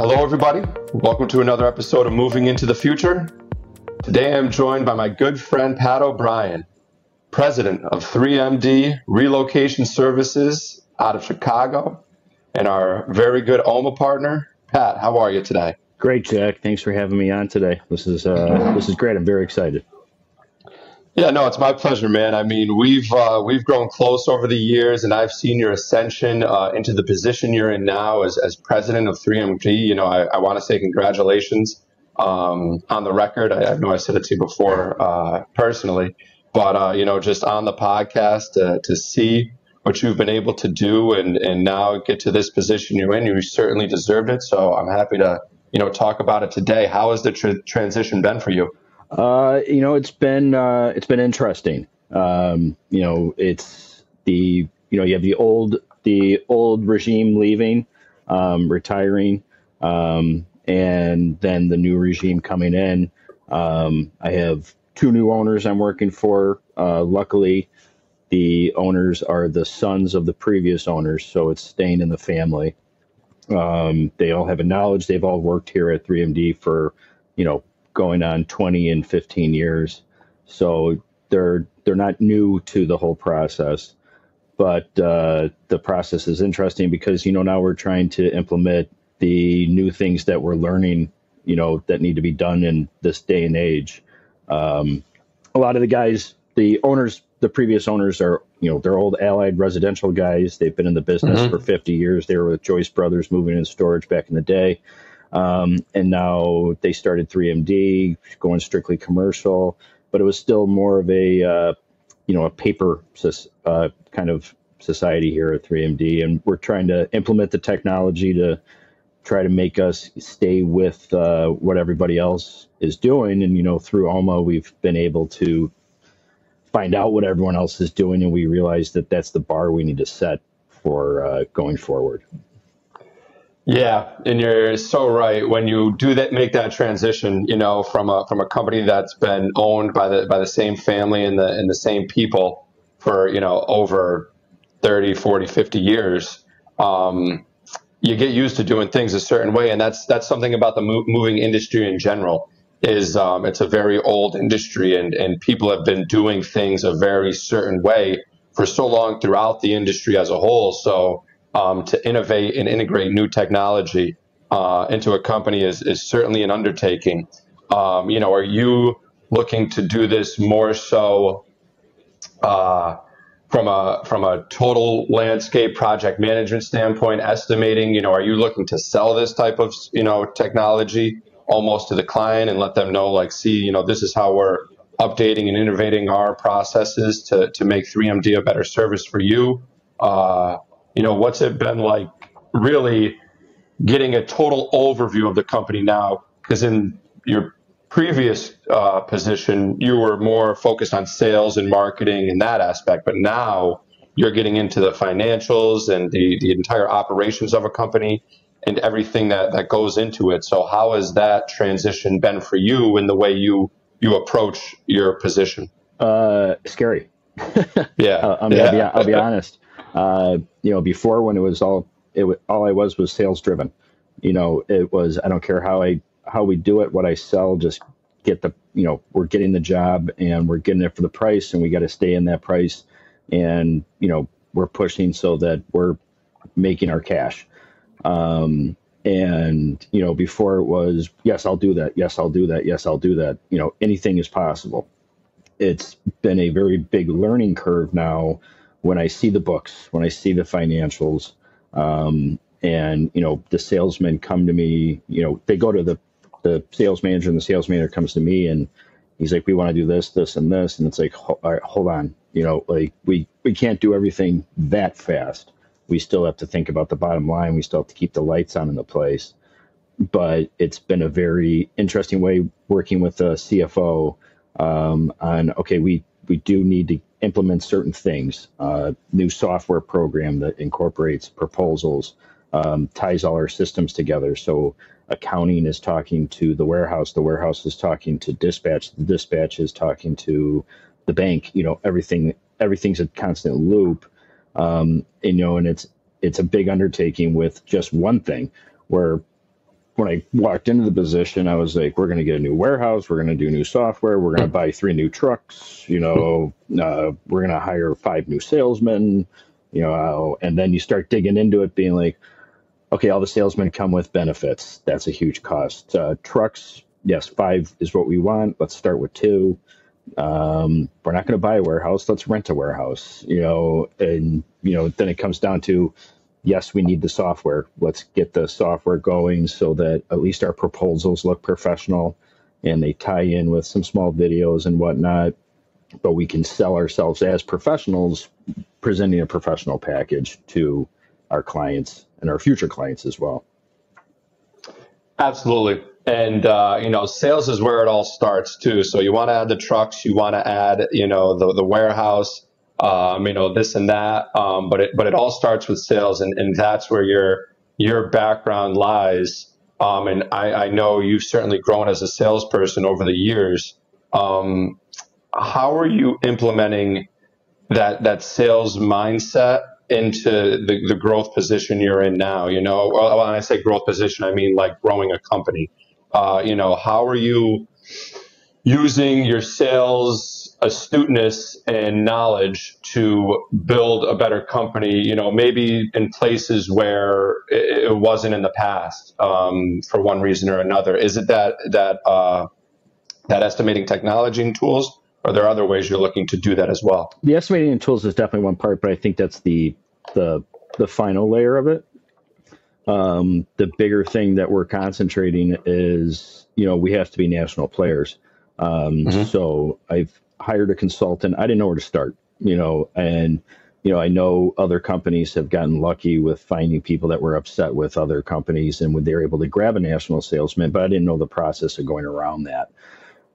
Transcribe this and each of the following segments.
Hello, everybody. Welcome to another episode of Moving into the Future. Today I'm joined by my good friend Pat O'Brien, president of 3MD Relocation Services out of Chicago, and our very good OMA partner. Pat, how are you today? Great, Jack. Thanks for having me on today. This is uh, this is great. I'm very excited. Yeah, no, it's my pleasure, man. I mean, we've uh, we've grown close over the years, and I've seen your ascension uh, into the position you're in now as, as president of 3MD. You know, I, I want to say congratulations um, on the record. I, I, know I said it to you before uh, personally, but uh, you know, just on the podcast to see what you've been able to do and and now get to this position you're in, you certainly deserved it. So I'm happy to you know talk about it today. How has the tr- transition been for you? Uh, you know, it's been uh, it's been interesting. Um, you know, it's the you know you have the old the old regime leaving, um, retiring, um, and then the new regime coming in. Um, I have two new owners I'm working for. Uh, luckily, the owners are the sons of the previous owners, so it's staying in the family. Um, they all have a knowledge. They've all worked here at 3MD for, you know, going on 20 and 15 years. So they're they're not new to the whole process, but uh, the process is interesting because you know now we're trying to implement the new things that we're learning, you know, that need to be done in this day and age. Um, a lot of the guys, the owners, the previous owners are, you know, they're old Allied residential guys. They've been in the business mm-hmm. for 50 years. They were with Joyce Brothers moving in storage back in the day. Um, and now they started 3MD, going strictly commercial, but it was still more of a, uh, you know, a paper uh, kind of society here at 3MD. And we're trying to implement the technology to try to make us stay with uh, what everybody else is doing. And, you know, through OMA, we've been able to find out what everyone else is doing. And we realize that that's the bar we need to set for uh, going forward. Yeah, and you're so right. When you do that, make that transition, you know, from a from a company that's been owned by the by the same family and the and the same people for you know over 30, 40, 50 years, um, you get used to doing things a certain way, and that's that's something about the moving industry in general. Is um, it's a very old industry, and and people have been doing things a very certain way for so long throughout the industry as a whole. So um, to innovate and integrate new technology uh, into a company is, is certainly an undertaking. Um, you know, are you looking to do this more so uh, from a from a total landscape project management standpoint, estimating? You know, are you looking to sell this type of you know technology almost to the client and let them know, like, see, you know, this is how we're updating and innovating our processes to to make 3MD a better service for you. Uh, you know, what's it been like really getting a total overview of the company now? Because in your previous uh, position, you were more focused on sales and marketing and that aspect, but now you're getting into the financials and the, the entire operations of a company and everything that, that goes into it. So how has that transition been for you in the way you you approach your position? Uh, scary. yeah, uh, I mean, yeah. I'll, be, I'll be honest. Uh, you know, before when it was all it all I was was sales driven. You know, it was I don't care how I how we do it, what I sell, just get the you know we're getting the job and we're getting it for the price, and we got to stay in that price, and you know we're pushing so that we're making our cash. Um, and you know before it was yes i'll do that. Yes i'll do that. Yes i'll do that. You know anything is possible. It's been a very big learning curve now when I see the books, when I see the financials, um, and you know the salesmen come to me, you know they go to the the sales manager, and the sales manager comes to me, and he's like, "We want to do this, this, and this," and it's like, "All right, hold on, you know, like we we can't do everything that fast. We still have to think about the bottom line. We still have to keep the lights on in the place." But it's been a very interesting way working with the CFO um, on okay, we we do need to implement certain things. Uh, new software program that incorporates proposals, um, ties all our systems together. So accounting is talking to the warehouse, the warehouse is talking to dispatch, the dispatch is talking to the bank. You know, everything everything's a constant loop. Um, and, you know, and it's it's a big undertaking with just one thing. Where when I walked into the position, I was like, we're going to get a new warehouse, we're going to do new software, we're going to buy three new trucks, you know, uh, we're going to hire five new salesmen, you know, and then you start digging into it, being like, okay, all the salesmen come with benefits. That's a huge cost. Uh, trucks, yes, five is what we want. Let's start with two. Um, we're not going to buy a warehouse. Let's rent a warehouse, you know, and, you know, then it comes down to, yes, we need the software. Let's get the software going so that at least our proposals look professional and they tie in with some small videos and whatnot. But we can sell ourselves as professionals, presenting a professional package to our clients and our future clients as well. Absolutely. And, uh, you know, sales is where it all starts too. So you want to add the trucks, you want to add, you know, the, the warehouse, um, you know, this and that. Um, but it, but it all starts with sales and, and that's where your, your background lies. Um, and I, I know you've certainly grown as a salesperson over the years. Um, how are you implementing that, that sales mindset into the, the growth position you're in now? You know, when I say growth position, I mean like growing a company. Uh, you know, how are you using your sales astuteness and knowledge to build a better company, you know, maybe in places where it, wasn't in the past um, for one reason or another? Is it that, that, uh, that estimating technology and tools? Are there other ways you're looking to do that as well? The estimating and tools is definitely one part, but I think that's the, the, the final layer of it. Um, the bigger thing that we're concentrating is, you know, we have to be national players. Um, mm-hmm. So I've hired a consultant. I didn't know where to start, you know, and you know I know other companies have gotten lucky with finding people that were upset with other companies, and when they're able to grab a national salesman, but I didn't know the process of going around that.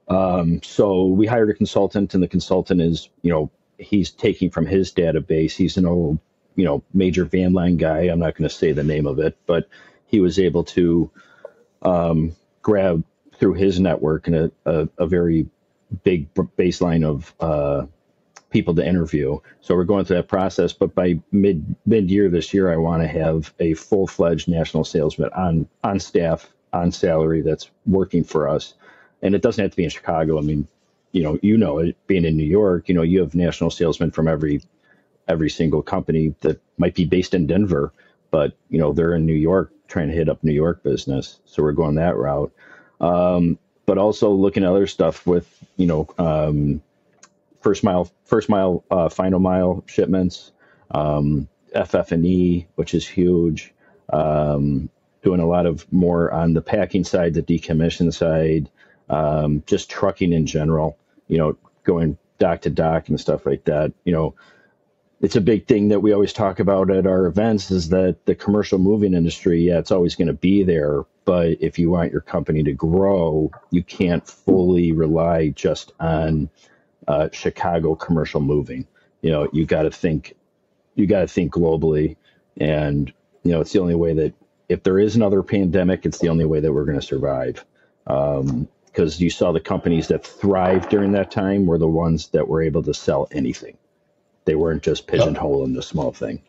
Um, so we hired a consultant, and the consultant is, you know, he's taking from his database. He's an old, you know, major van line guy. I'm not going to say the name of it, but he was able to um, grab through his network and a, a, a very big baseline of uh, people to interview. So we're going through that process. But by mid mid year this year, I want to have a full fledged national salesman on on staff on salary that's working for us. And it doesn't have to be in Chicago. I mean, you know, you know, it being in New York, you know, you have national salesmen from every every single company that might be based in Denver, but you know, they're in New York trying to hit up New York business. So we're going that route. Um, but also looking at other stuff with you know um, first mile, first mile, uh, final mile shipments, um, FF&E, which is huge. Um, doing a lot of more on the packing side, the decommission side, um, just trucking in general. You know, going dock to dock and stuff like that. You know, it's a big thing that we always talk about at our events is that the commercial moving industry, yeah, it's always going to be there. But if you want your company to grow, you can't fully rely just on uh, Chicago commercial moving. You know, you got to think, you got to think globally, and you know, it's the only way that if there is another pandemic, it's the only way that we're going to survive. Because um, you saw the companies that thrived during that time were the ones that were able to sell anything they weren't just pigeonholing the small thing.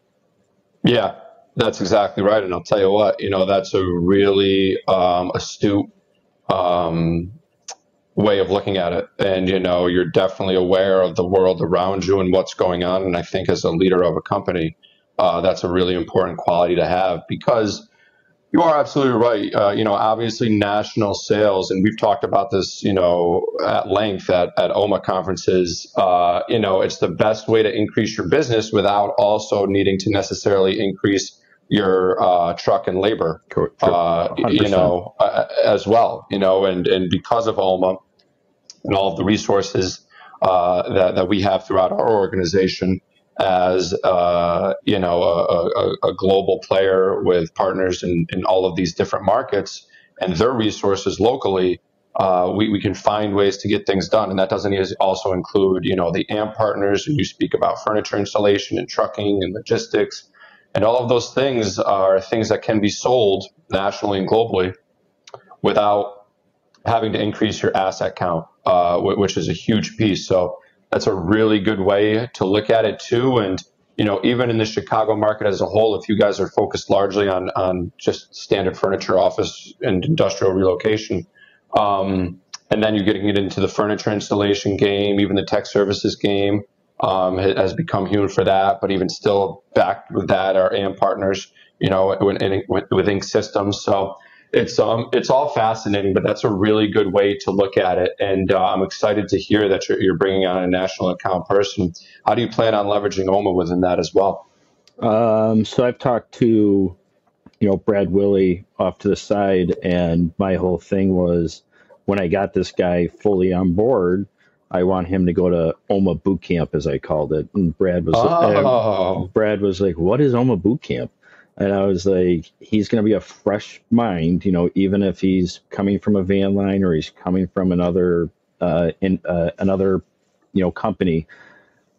Yeah, that's exactly right. And I'll tell you what, you know, that's a really um, astute um, way of looking at it. And, you know, you're definitely aware of the world around you and what's going on. And I think as a leader of a company, uh, that's a really important quality to have because you are absolutely right. Uh, you know, obviously national sales, and we've talked about this, you know, at length at, at OMA conferences. Uh, you know, it's the best way to increase your business without also needing to necessarily increase your uh, truck and labor, uh, you know, uh, as well. You know, and and because of OMA and all of the resources uh, that that we have throughout our organization as uh, you know a, a, a, global player with partners in, in all of these different markets and their resources locally, uh, we, we can find ways to get things done. And that doesn't also include you know the AMP partners. And you speak about furniture installation and trucking and logistics, and all of those things are things that can be sold nationally and globally without having to increase your asset count, uh, which is a huge piece. So that's a really good way to look at it too. And you know, even in the Chicago market as a whole, if you guys are focused largely on on just standard furniture, office, and industrial relocation, um, and then you're getting it into the furniture installation game, even the tech services game um, has become huge for that. But even still, backed with that are AM partners, you know, with, with Ink Systems. So it's um it's all fascinating, but that's a really good way to look at it. And uh, I'm excited to hear that you're, you're bringing on a national account person. How do you plan on leveraging OMA within that as well? Um, so I've talked to, you know, Brad Willie off to the side, and my whole thing was when I got this guy fully on board, I want him to go to OMA boot camp, as I called it. And Brad was, oh. uh, Brad was like, "What is OMA boot camp?" And I was like, he's going to be a fresh mind, you know, even if he's coming from a van line or he's coming from another, uh, in uh, another, you know, company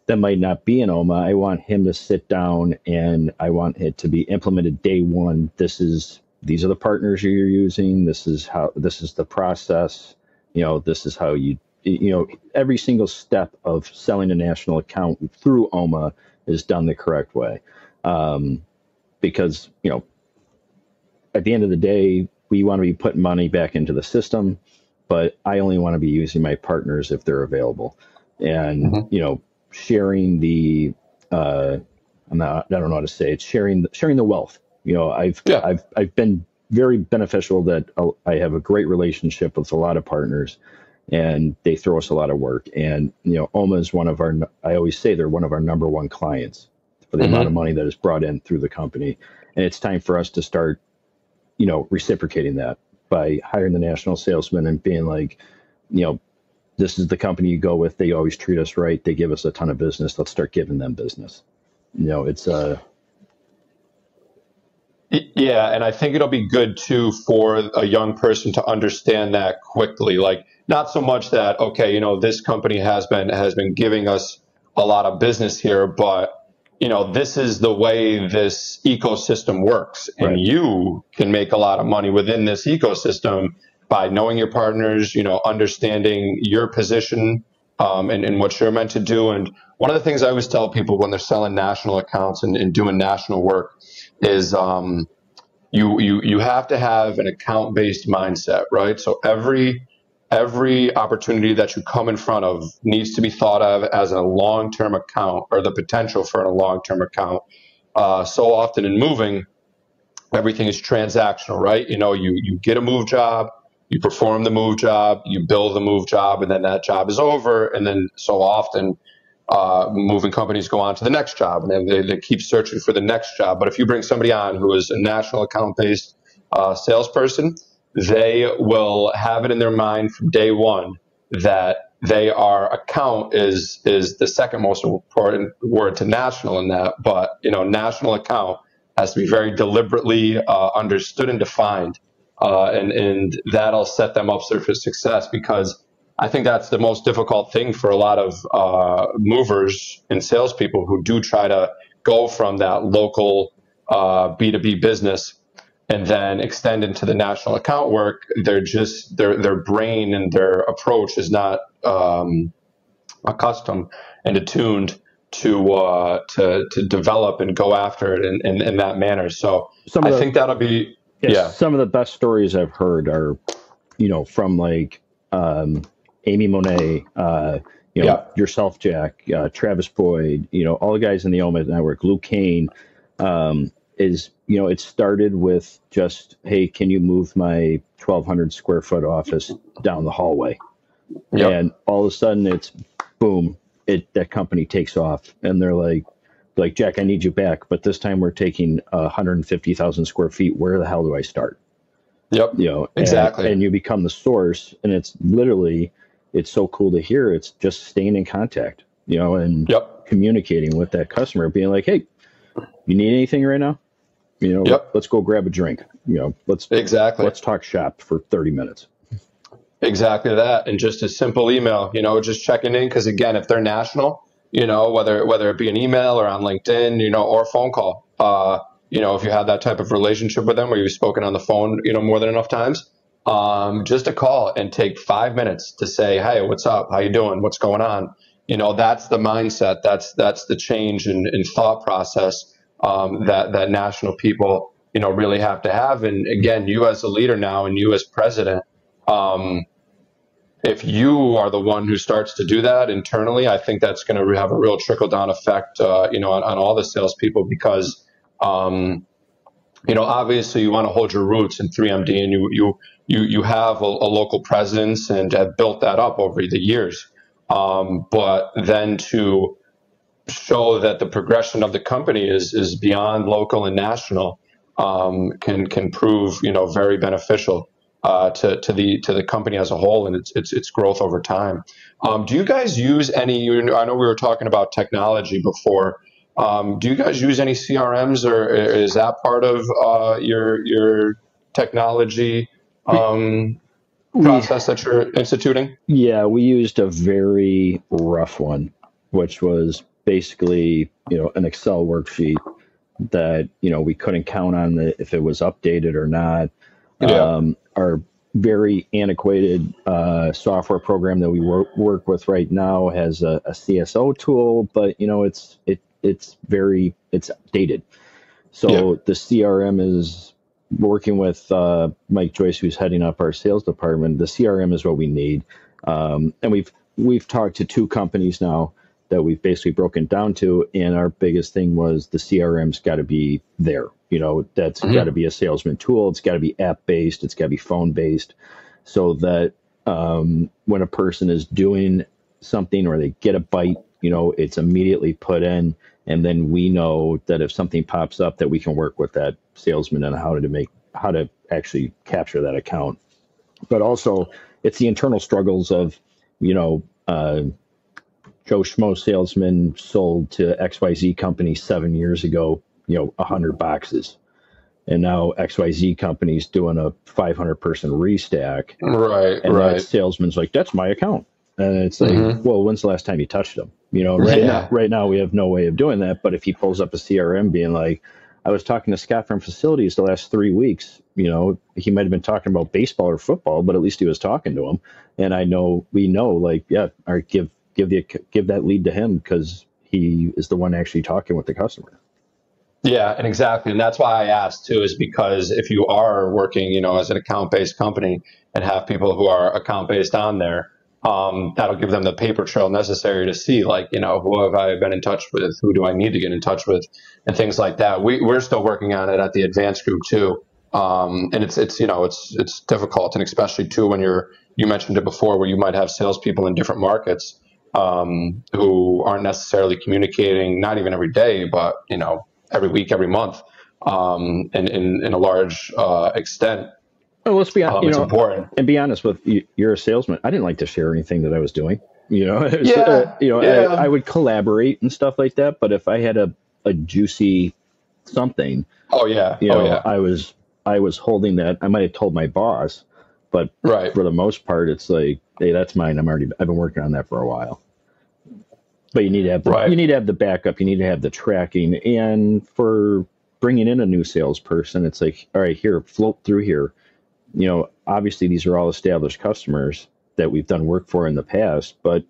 that might not be in OMA. I want him to sit down and I want it to be implemented day one. This is these are the partners you're using. This is how this is the process. You know, this is how you you know every single step of selling a national account through OMA is done the correct way. Um, because you know at the end of the day we want to be putting money back into the system but i only want to be using my partners if they're available and mm-hmm. you know sharing the uh i'm not i don't know how to say it sharing sharing the wealth you know i've yeah. i've i've been very beneficial that i have a great relationship with a lot of partners and they throw us a lot of work and you know oma is one of our i always say they're one of our number one clients for the mm-hmm. amount of money that is brought in through the company. And it's time for us to start, you know, reciprocating that by hiring the national salesman and being like, you know, this is the company you go with. They always treat us right. They give us a ton of business. Let's start giving them business. You know, it's uh yeah, and I think it'll be good too for a young person to understand that quickly. Like not so much that okay, you know, this company has been has been giving us a lot of business here, but you know, this is the way this ecosystem works. And right. you can make a lot of money within this ecosystem by knowing your partners, you know, understanding your position um, and, and what you're meant to do. And one of the things I always tell people when they're selling national accounts and, and doing national work is um, you, you, you have to have an account based mindset, right? So every every opportunity that you come in front of needs to be thought of as a long term account or the potential for a long term account. Uh, so often in moving, everything is transactional, right? You know, you, you get a move job, you perform the move job, you build the move job, and then that job is over. And then so often, uh, moving companies go on to the next job and they, they keep searching for the next job. But if you bring somebody on who is a national account based uh, salesperson, they will have it in their mind from day one that they are account is is the second most important word to national in that, but you know national account has to be very deliberately uh, understood and defined, uh, and and that'll set them up for success because I think that's the most difficult thing for a lot of uh, movers and salespeople who do try to go from that local B two B business and then extend into the national account work, they're just their their brain and their approach is not um, accustomed and attuned to uh, to to develop and go after it in, in, in that manner. So I the, think that'll be yes, yeah. Some of the best stories I've heard are, you know, from like um, Amy Monet, uh, you know, yeah. yourself, Jack, uh, Travis Boyd, you know, all the guys in the OMA network, Luke Kane. Um, is you know it started with just hey can you move my 1200 square foot office down the hallway? Yep. and all of a sudden it's boom it that company takes off. And they're like like jack i need you back but this time we're taking 150000 square feet. Where the hell do i start? Yep. You know exactly. and, and you become the source and it's literally it's so cool to hear. It's just staying in contact you know and yep. communicating with that customer being like hey you need anything right now you know, yep. let's go grab a drink. You know, let's exactly let's talk shop for thirty minutes. Exactly that, and just a simple email. You know, just checking in because again, if they're national, you know, whether whether it be an email or on LinkedIn, you know, or a phone call. Uh, you know, if you have that type of relationship with them where you've spoken on the phone, you know, more than enough times, um, just a call and take five minutes to say, "Hey, what's up? How you doing? What's going on?" you know, that's the mindset. That's that's the change in, in thought process um, that that national people, you know, really have to have. And again, you as a leader now, and you as president, um, if you are the one who starts to do that internally, I think that's going to have a real trickle down effect, uh, you know, on, on all the salespeople because, um, you know, obviously you want to hold your roots in 3MD and you you you you have a, a local presence and have built that up over the years. Um, but then to show that the progression of the company is is beyond local and national um, can can prove you know very beneficial uh, to to the to the company as a whole and its its, its growth over time. Um, do you guys use any? I know we were talking about technology before. Um, do you guys use any CRMs, or is that part of uh, your your technology um, process that you're instituting? Yeah, we used a very rough one, which was basically you know an Excel worksheet that you know we couldn't count on the, if it was updated or not. Yeah. Um, our very antiquated uh, software program that we work, work with right now has a, a, CSO tool, but you know it's it it's very it's dated. So yeah. the CRM is working with uh, Mike Joyce, who's heading up our sales department. The CRM is what we need, um, and we've we've talked to two companies now that we've basically broken down to, and our biggest thing was the CRM's got to be there. You know, that's mm-hmm. got to be a salesman tool. It's got to be app based. It's got to be phone based, so that um, when a person is doing something or they get a bite, you know, it's immediately put in, and then we know that if something pops up, that we can work with that salesman on how to make how to actually capture that account. But also, it's the internal struggles of, you know. Uh, Joe Schmo salesman sold to XYZ company seven years ago, you know, 100 boxes. And now XYZ company's doing a 500 person restack. Right, and right. that salesman's like, that's my account. And it's like, mm-hmm. well, when's the last time you touched them? You know, right, yeah. now, right now we have no way of doing that. But if he pulls up a CRM being like, I was talking to Scott from facilities the last three weeks. You know, he might have been talking about baseball or football, but at least he was talking to him. And I know we know, like, yeah, or give give the give that lead to him because he is the one actually talking with the customer. Yeah, and exactly, and that's why I asked too, is because if you are working, you know, as an account-based company and have people who are account-based on there, um, that'll give them the paper trail necessary to see, like, you know, who have I been in touch with, who do I need to get in touch with, and things like that. We, we're still working on it at the Advance Group too, um, and it's it's you know it's it's difficult, and especially too when you're you mentioned it before, where you might have salespeople in different markets um, who aren't necessarily communicating, not even every day, but you know, every week, every month, um, in, in, in a large uh, extent. Well, let's be honest. Um, you know, important. And be honest with you, you're a salesman. I didn't like to share anything that I was doing. You know, was, yeah, uh, you know, yeah. I, I, would collaborate and stuff like that. But if I had a, a juicy something, oh yeah, you oh, know, yeah. I was I was holding that. I might have told my boss, but right. for the most part, it's like, hey, that's mine. I'm already I've been working on that for a while. But you need to have the, right. you need to have the backup. You need to have the tracking. And for bringing in a new salesperson, it's like, all right, here, float through here. You know, obviously these are all established customers that we've done work for in the past, but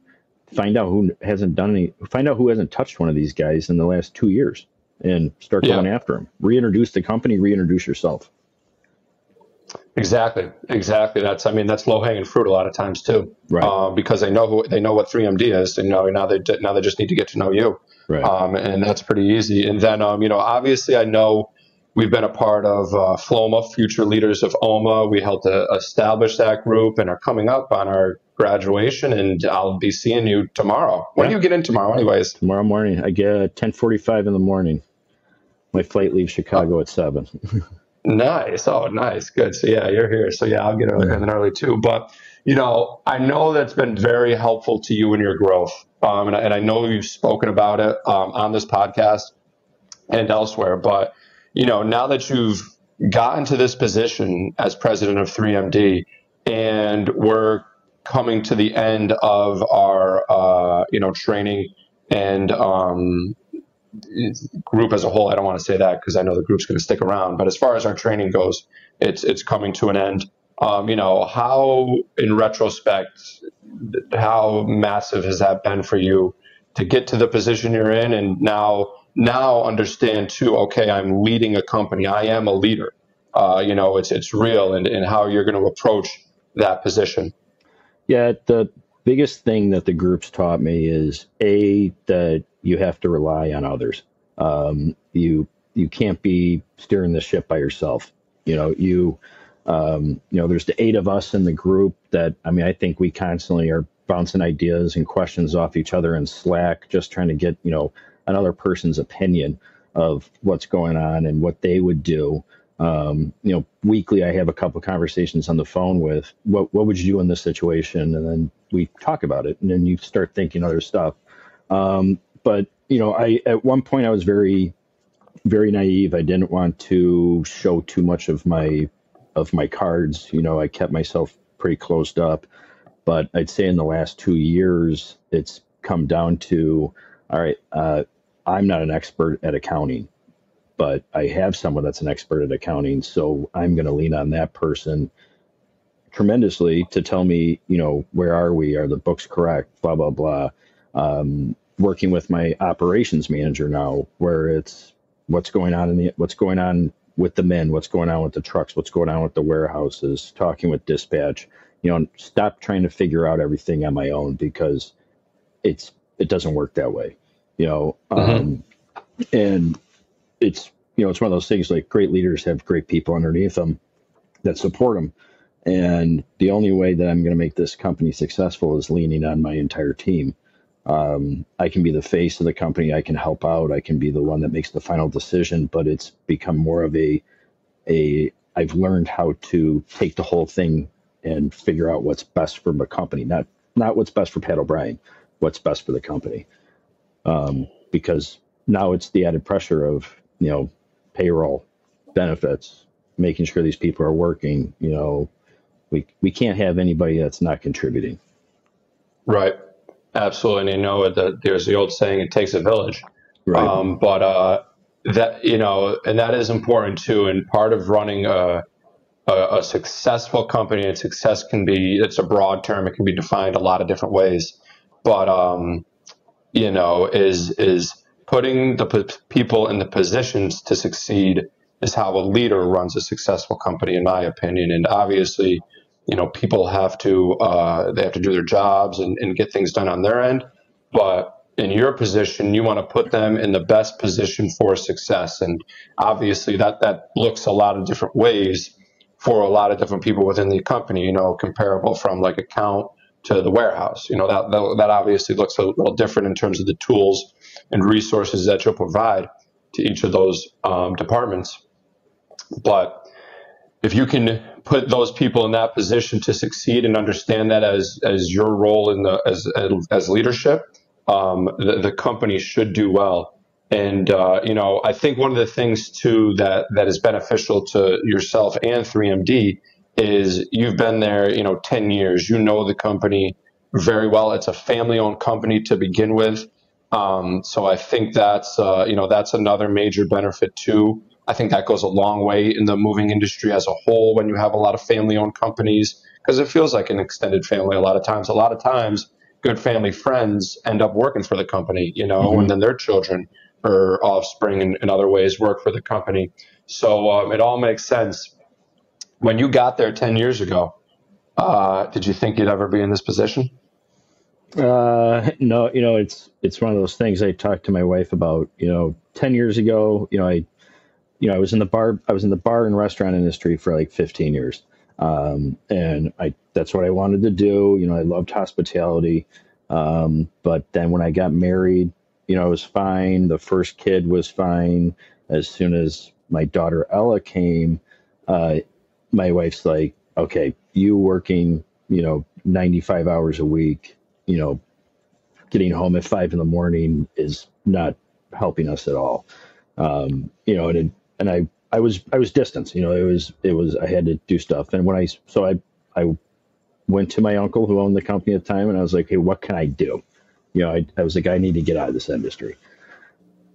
find out who hasn't done any. Find out who hasn't touched one of these guys in the last two years, and start yeah. going after them. Reintroduce the company. Reintroduce yourself. Exactly, exactly. That's I mean that's low hanging fruit a lot of times too, right? Uh, because they know who they know what 3MD is, and you know now they now they just need to get to know you, right? Um, and that's pretty easy. And then um, you know obviously I know we've been a part of uh, FLOMA, Future Leaders of OMA. We helped to establish that group and are coming up on our graduation. And I'll be seeing you tomorrow. When yeah. do you get in tomorrow, anyways? Tomorrow morning. I get 10:45 in the morning. My flight leaves Chicago oh. at seven. Nice. Oh, nice. Good. So yeah, you're here. So yeah, I'll get in yeah. early too. But you know, I know that's been very helpful to you in your growth, um, and, I, and, I, know you've spoken about it um, on this podcast and elsewhere. But you know, now that you've gotten to this position as president of 3MD, and we're coming to the end of our uh, you know training and um, group as a whole, I don't want to say that because I know the group's going to stick around. But as far as our training goes, it's it's coming to an end. Um, you know, how in retrospect, how massive has that been for you to get to the position you're in, and now now understand too? Okay, I'm leading a company. I am a leader. Uh, you know, it's it's real, and, and how you're going to approach that position. Yeah, the biggest thing that the groups taught me is a that you have to rely on others. Um, you you can't be steering the ship by yourself. You know, you um, you know, there's the eight of us in the group that I mean, I think we constantly are bouncing ideas and questions off each other in Slack, just trying to get you know another person's opinion of what's going on and what they would do. Um, you know, weekly I have a couple conversations on the phone with what what would you do in this situation, and then we talk about it, and then you start thinking other stuff. Um, but you know, I at one point I was very very naive. I didn't want to show too much of my of my cards. You know, I kept myself pretty closed up. But I'd say in the last two years, it's come down to all right, uh, I'm not an expert at accounting, but I have someone that's an expert at accounting. So I'm going to lean on that person tremendously to tell me, you know, where are we? Are the books correct? Blah, blah, blah. Um, working with my operations manager now, where it's what's going on in the what's going on with the men, what's going on with the trucks, what's going on with the warehouses, talking with dispatch. You know, stop trying to figure out everything on my own because it's it doesn't work that way. You know, mm-hmm. um, and it's you know it's one of those things like great leaders have great people underneath them that support them. And the only way that I'm going to make this company successful is leaning on my entire team. Um, I can be the face of the company. I can help out. I can be the one that makes the final decision. But it's become more of a a. I've learned how to take the whole thing and figure out what's best for the company, not not what's best for Pat O'Brien, what's best for the company. Um, because now it's the added pressure of you know payroll, benefits, making sure these people are working. You know, we we can't have anybody that's not contributing. Right. Absolutely. And you know, the, there's the old saying, it takes a village. Right. Um, but uh, that, you know, and that is important too. And part of running a, a, a, successful company, and success can be, it's a broad term, it can be defined a lot of different ways. But, um, you know, is, is putting the p- people in the positions to succeed is how a leader runs a successful company, in my opinion. And obviously, you know, people have to uh, they have to do their jobs and, and get things done on their end. But in your position, you want to put them in the best position for success. And obviously, that that looks a lot of different ways for a lot of different people within the company. You know, comparable from like account to the warehouse. You know, that that, that obviously looks a little different in terms of the tools and resources that you'll provide to each of those um, departments. But if you can put those people in that position to succeed and understand that as as your role in the as as leadership, um, the, the, company should do well. And uh, you know, I think one of the things too that that is beneficial to yourself and 3MD is you've been there, you know, 10 years. You know the company very well. It's a family-owned company to begin with. Um, so I think that's uh, you know that's another major benefit too. I think that goes a long way in the moving industry as a whole when you have a lot of family owned companies because it feels like an extended family a lot of times. A lot of times, good family friends end up working for the company, you know, mm-hmm. and then their children or offspring in, in, other ways work for the company. So um, it all makes sense. When you got there 10 years ago, uh, did you think you'd ever be in this position? Uh, no, you know, it's it's one of those things I talked to my wife about. You know, ten years ago, you know, I you know, I was in the bar, I was in the bar and restaurant industry for like 15 years. Um, and I, that's what I wanted to do. You know, I loved hospitality. Um, but then when I got married, you know, it was fine. The first kid was fine. As soon as my daughter Ella came, uh, my wife's like, okay, you working, you know, 95 hours a week, you know, getting home at five in the morning is not helping us at all. Um, you know, and it, and I I was I was distant. You know, it was it was I had to do stuff. And when I so I I went to my uncle who owned the company at the time, and I was like, hey, what can I do? You know, I, I was like, I need to get out of this industry.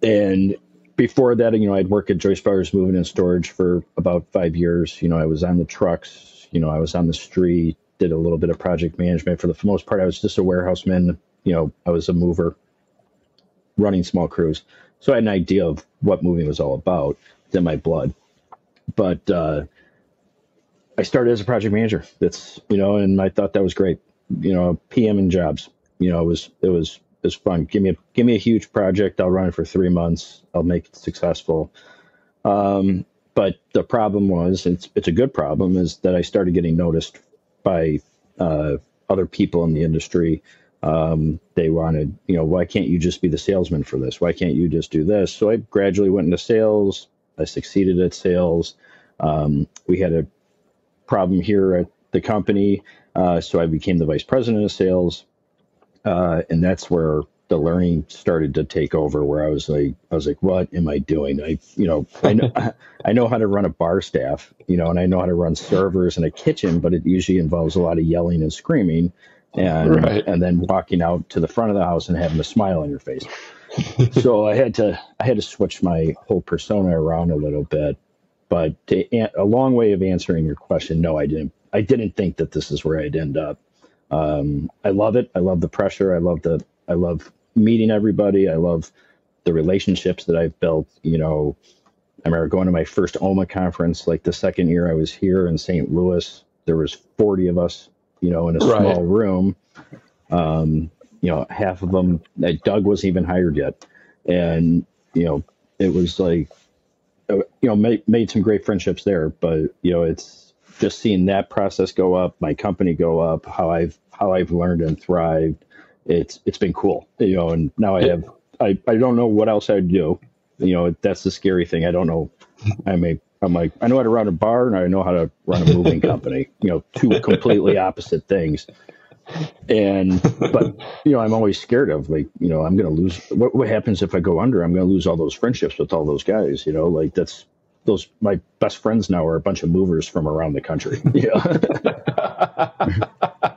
And before that, you know, I'd worked at Joyce Brothers Moving and Storage for about five years. You know, I was on the trucks. You know, I was on the street, did a little bit of project management. For the most part, I was just a warehouseman. You know, I was a mover, running small crews. So I had an idea of what moving was all about. In my blood. But uh, I started as a project manager. That's you know, and I thought that was great. You know, PM and jobs. You know, it was it was it was fun. Give me a give me a huge project. I'll run it for three months. I'll make it successful. Um, but the problem was, it's it's a good problem, is that I started getting noticed by uh, other people in the industry. Um, they wanted, you know, why can't you just be the salesman for this? Why can't you just do this? So I gradually went into sales. I succeeded at sales. Um, we had a problem here at the company, uh, so I became the vice president of sales, uh, and that's where the learning started to take over where I was like, I was like, what am I doing? I, you know, I know, I know how to run a bar staff, you know, and I know how to run servers in a kitchen, but it usually involves a lot of yelling and screaming and, right. and then walking out to the front of the house and having a smile on your face. So I had to, I had to switch my whole persona around a little bit, but to, a long way of answering your question, no, I didn't, I didn't think that this is where I'd end up. Um, I love it. I love the pressure. I love the, I love meeting everybody. I love the relationships that I've built. You know, I remember going to my first OMA conference, like the second year I was here in St. Louis. There was 40 of us, you know, in a right. small room. Um, you know, half of them, Doug wasn't even hired yet. And, you know, it was like, uh, you know, made, made some great friendships there, but, you know, it's just seeing that process go up, my company go up, how I've, how I've learned and thrived it's it's been cool, you know. And now I have I, I don't know what else I'd do. You know, that's the scary thing. I don't know. I may I'm like I know how to run a bar and I know how to run a moving company. You know, two completely opposite things. And but you know, I'm always scared of like you know I'm going to lose. What what happens if I go under? I'm going to lose all those friendships with all those guys. You know, like that's those my best friends now are a bunch of movers from around the country. Yeah.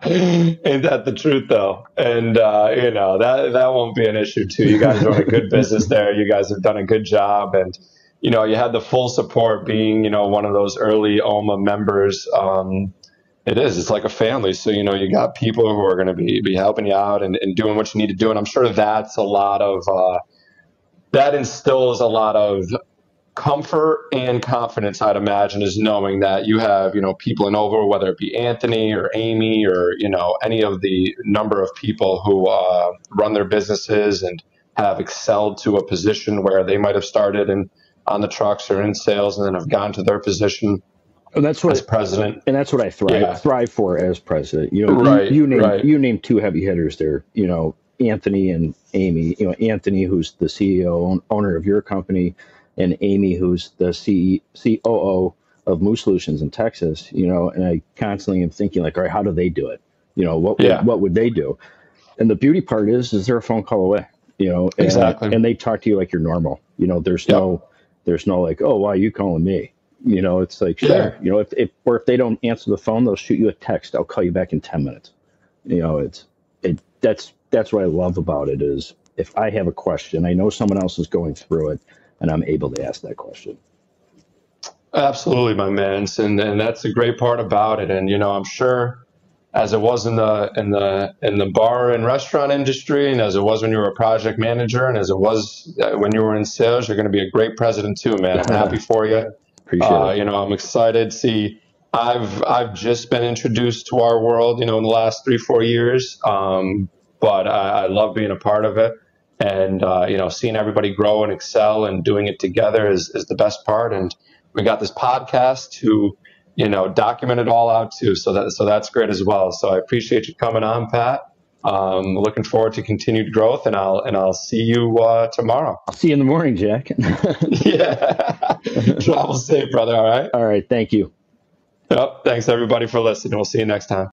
Ain't that the truth though? And uh, you know that that won't be an issue too. You guys are doing a good business there. You guys have done a good job, and you know you had the full support being you know one of those early OMA members. Um, it is. It's like a family. So you know you got people who are going to be be helping you out and, and doing what you need to do. And I'm sure that's a lot of uh, that instills a lot of comfort and confidence, I'd imagine, is knowing that you have, you know, people in over, whether it be Anthony or Amy or, you know, any of the number of people who uh, run their businesses and have excelled to a position where they might have started in on the trucks or in sales and then have gone to their position and that's what as president. And that's what I thrive yeah. thrive for as president. You know, right, you, you name right. you name two heavy hitters there. You know, Anthony and Amy. You know, Anthony, who's the CEO owner of your company and Amy, who's the C- COO of Moose Solutions in Texas, you know, and I constantly am thinking like, all right, how do they do it? You know, what, yeah. what, what would they do? And the beauty part is, is they're a phone call away, you know, and, exactly. and they talk to you like you're normal. You know, there's yep. no, there's no like, oh, why are you calling me? You know, it's like, sure, yeah. you know, if, if, or if they don't answer the phone, they'll shoot you a text. I'll call you back in 10 minutes. You know, it's, it, that's, that's what I love about it is if I have a question, I know someone else is going through it and I'm able to ask that question. Absolutely, my man, and and that's the great part about it. And you know, I'm sure, as it was in the in the in the bar and restaurant industry, and as it was when you were a project manager, and as it was uh, when you were in sales, you're going to be a great president too, man. I'm happy for you. Appreciate uh, it. You know, I'm excited. See, I've I've just been introduced to our world, you know, in the last three four years. Um, but I, I love being a part of it and uh, you know seeing everybody grow and excel and doing it together is, is the best part and we got this podcast to you know document it all out too so that so that's great as well so i appreciate you coming on pat um, looking forward to continued growth and i'll and i'll see you uh, tomorrow. I'll see you in the morning jack. Yeah. Travel safe brother all right? All right thank you. Yep. Thanks everybody for listening. We'll see you next time